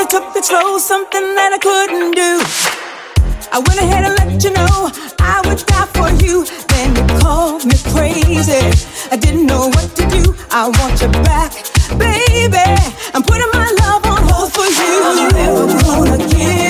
Should've took control, something that I couldn't do. I went ahead and let you know I would die for you. Then you called me crazy. I didn't know what to do. I want you back, baby. I'm putting my love on hold for you. I'm never gonna give.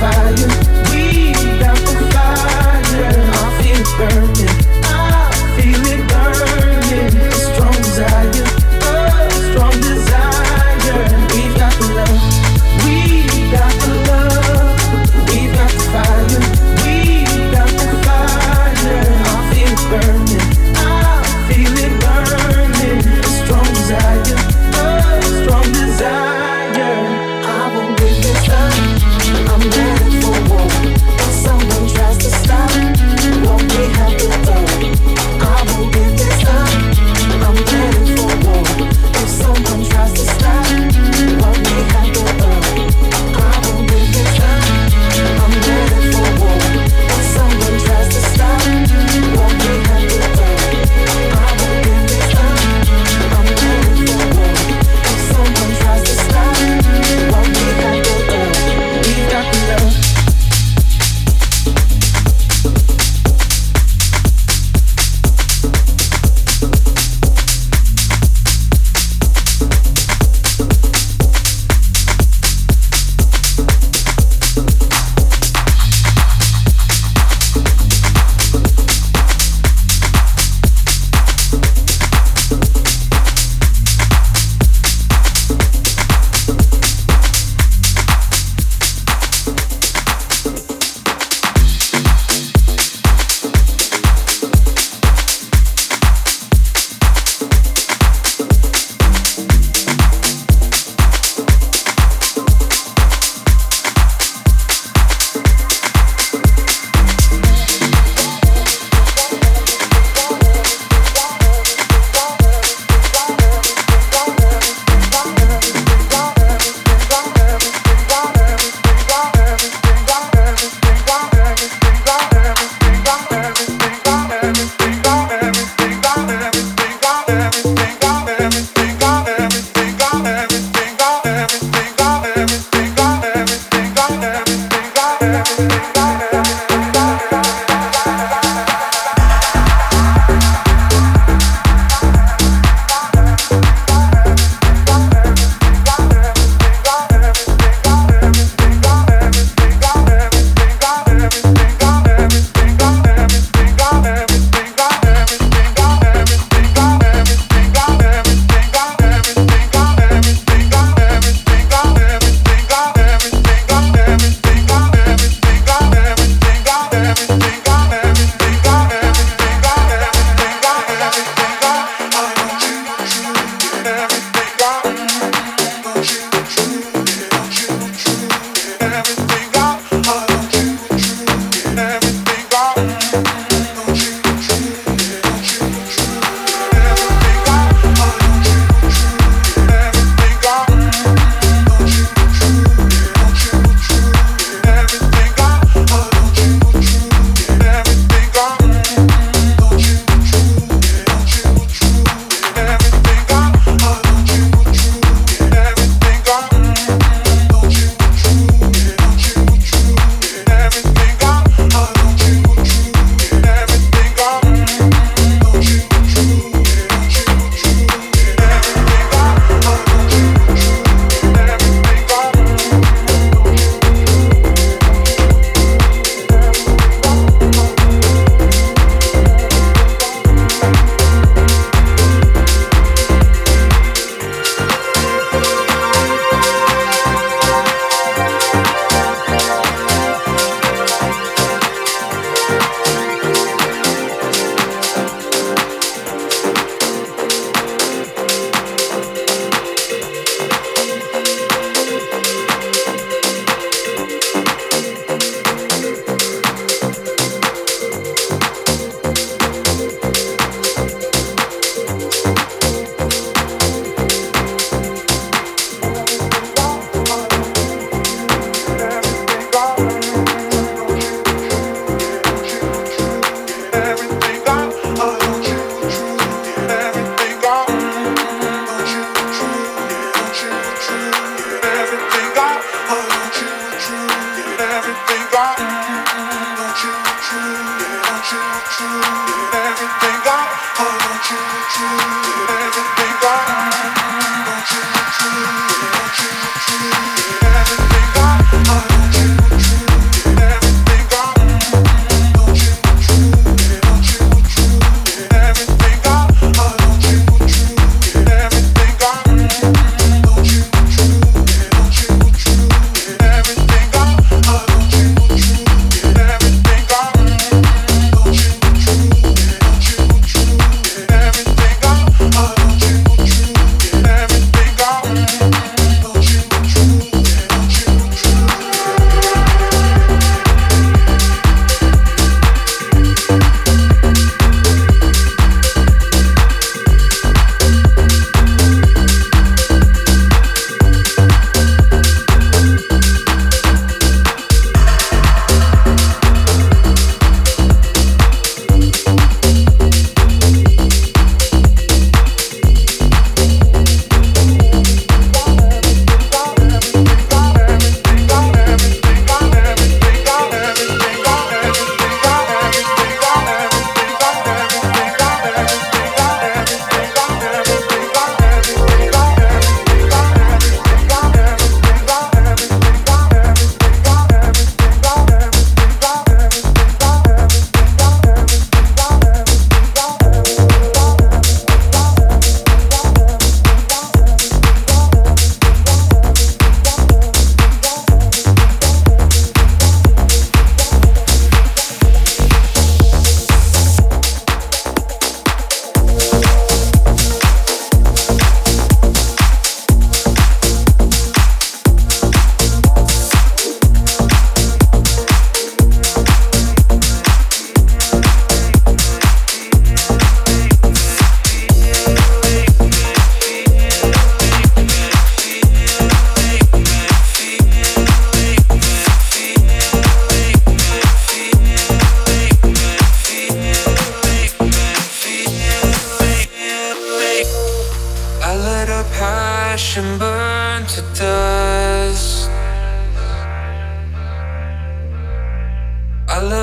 Won't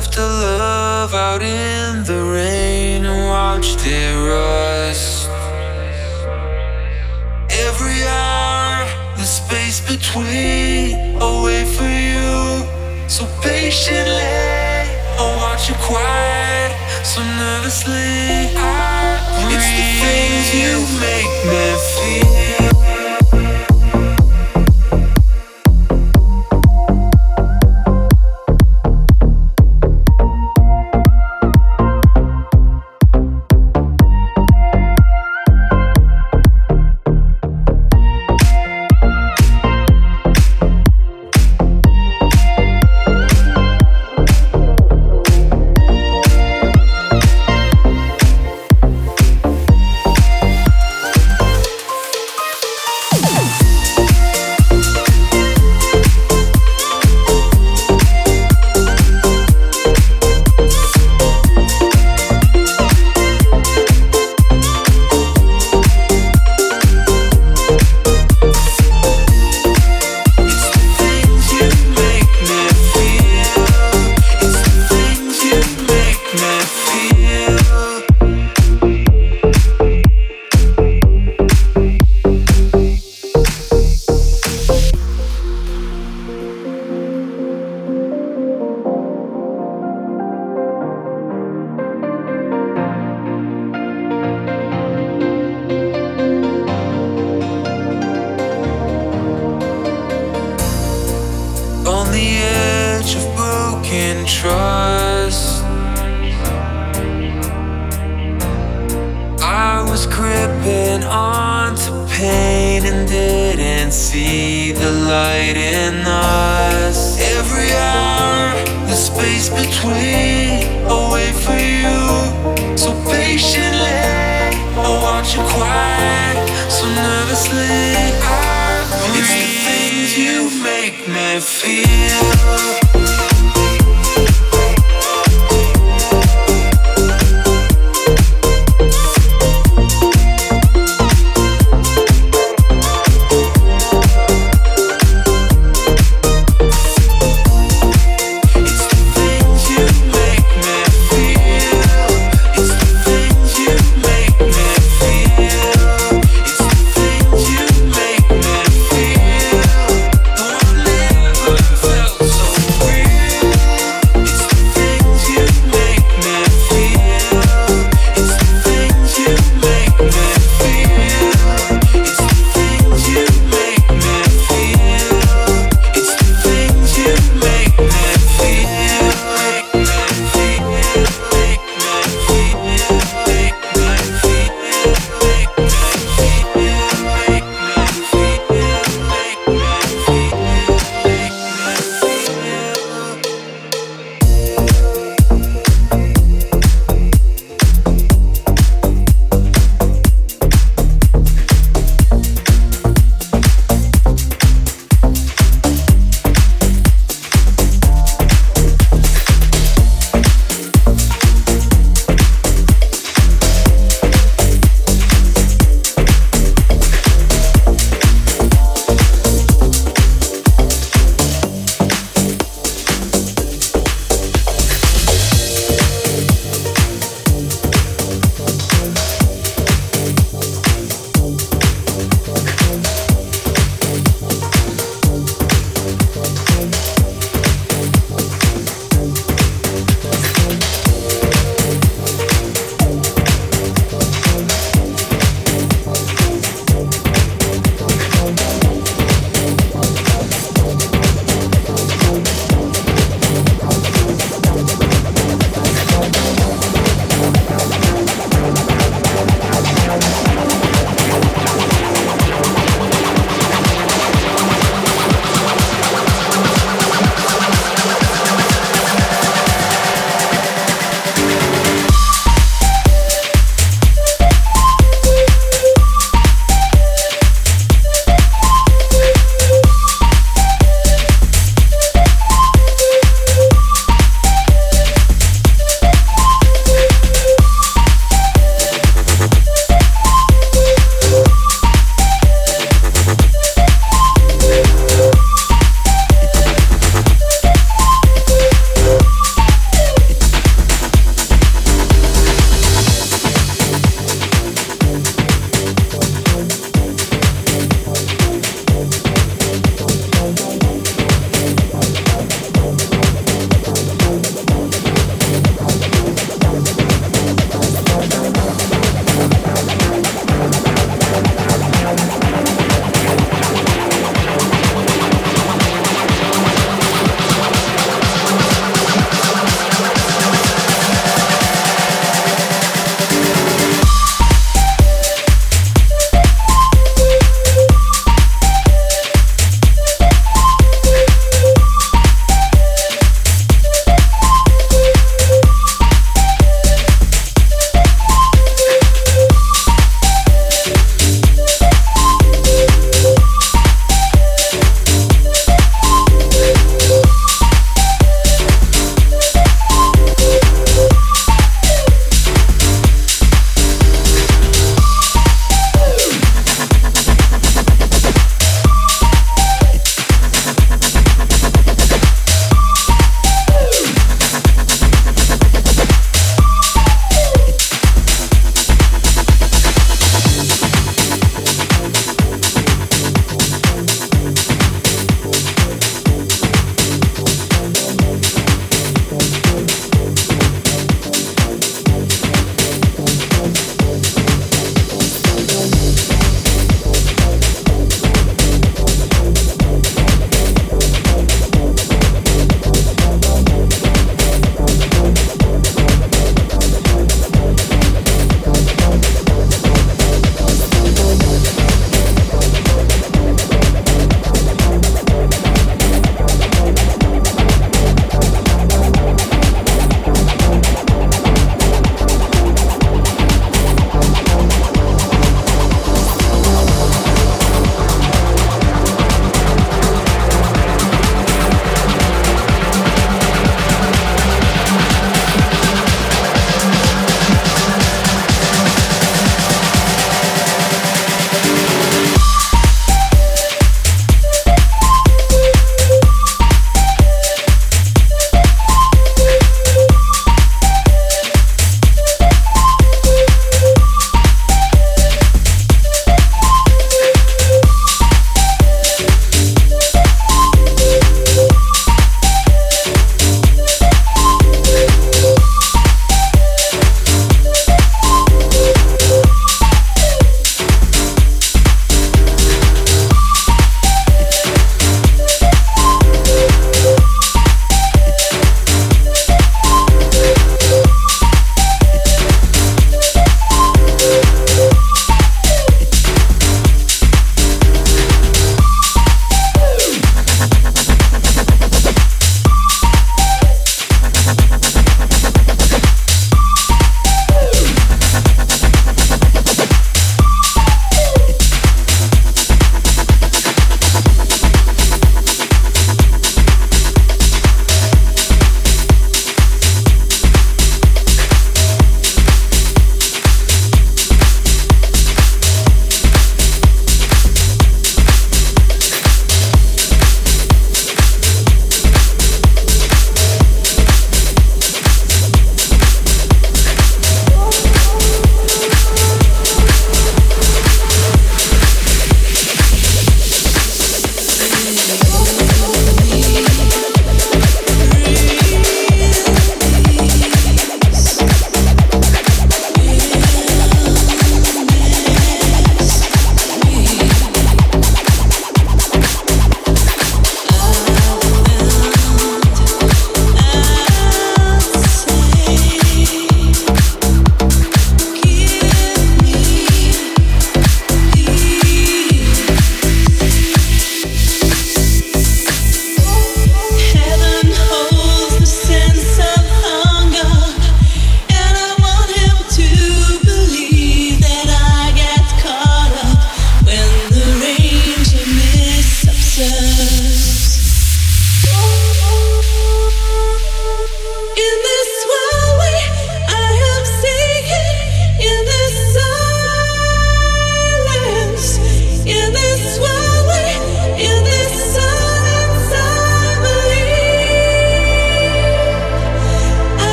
Left to love out in the rain and watched it rust. Every hour, the space between, I'll wait for you so patiently. I'll watch you quiet so nervously. I it's the things you make me feel. sleep. It's the things you make me feel.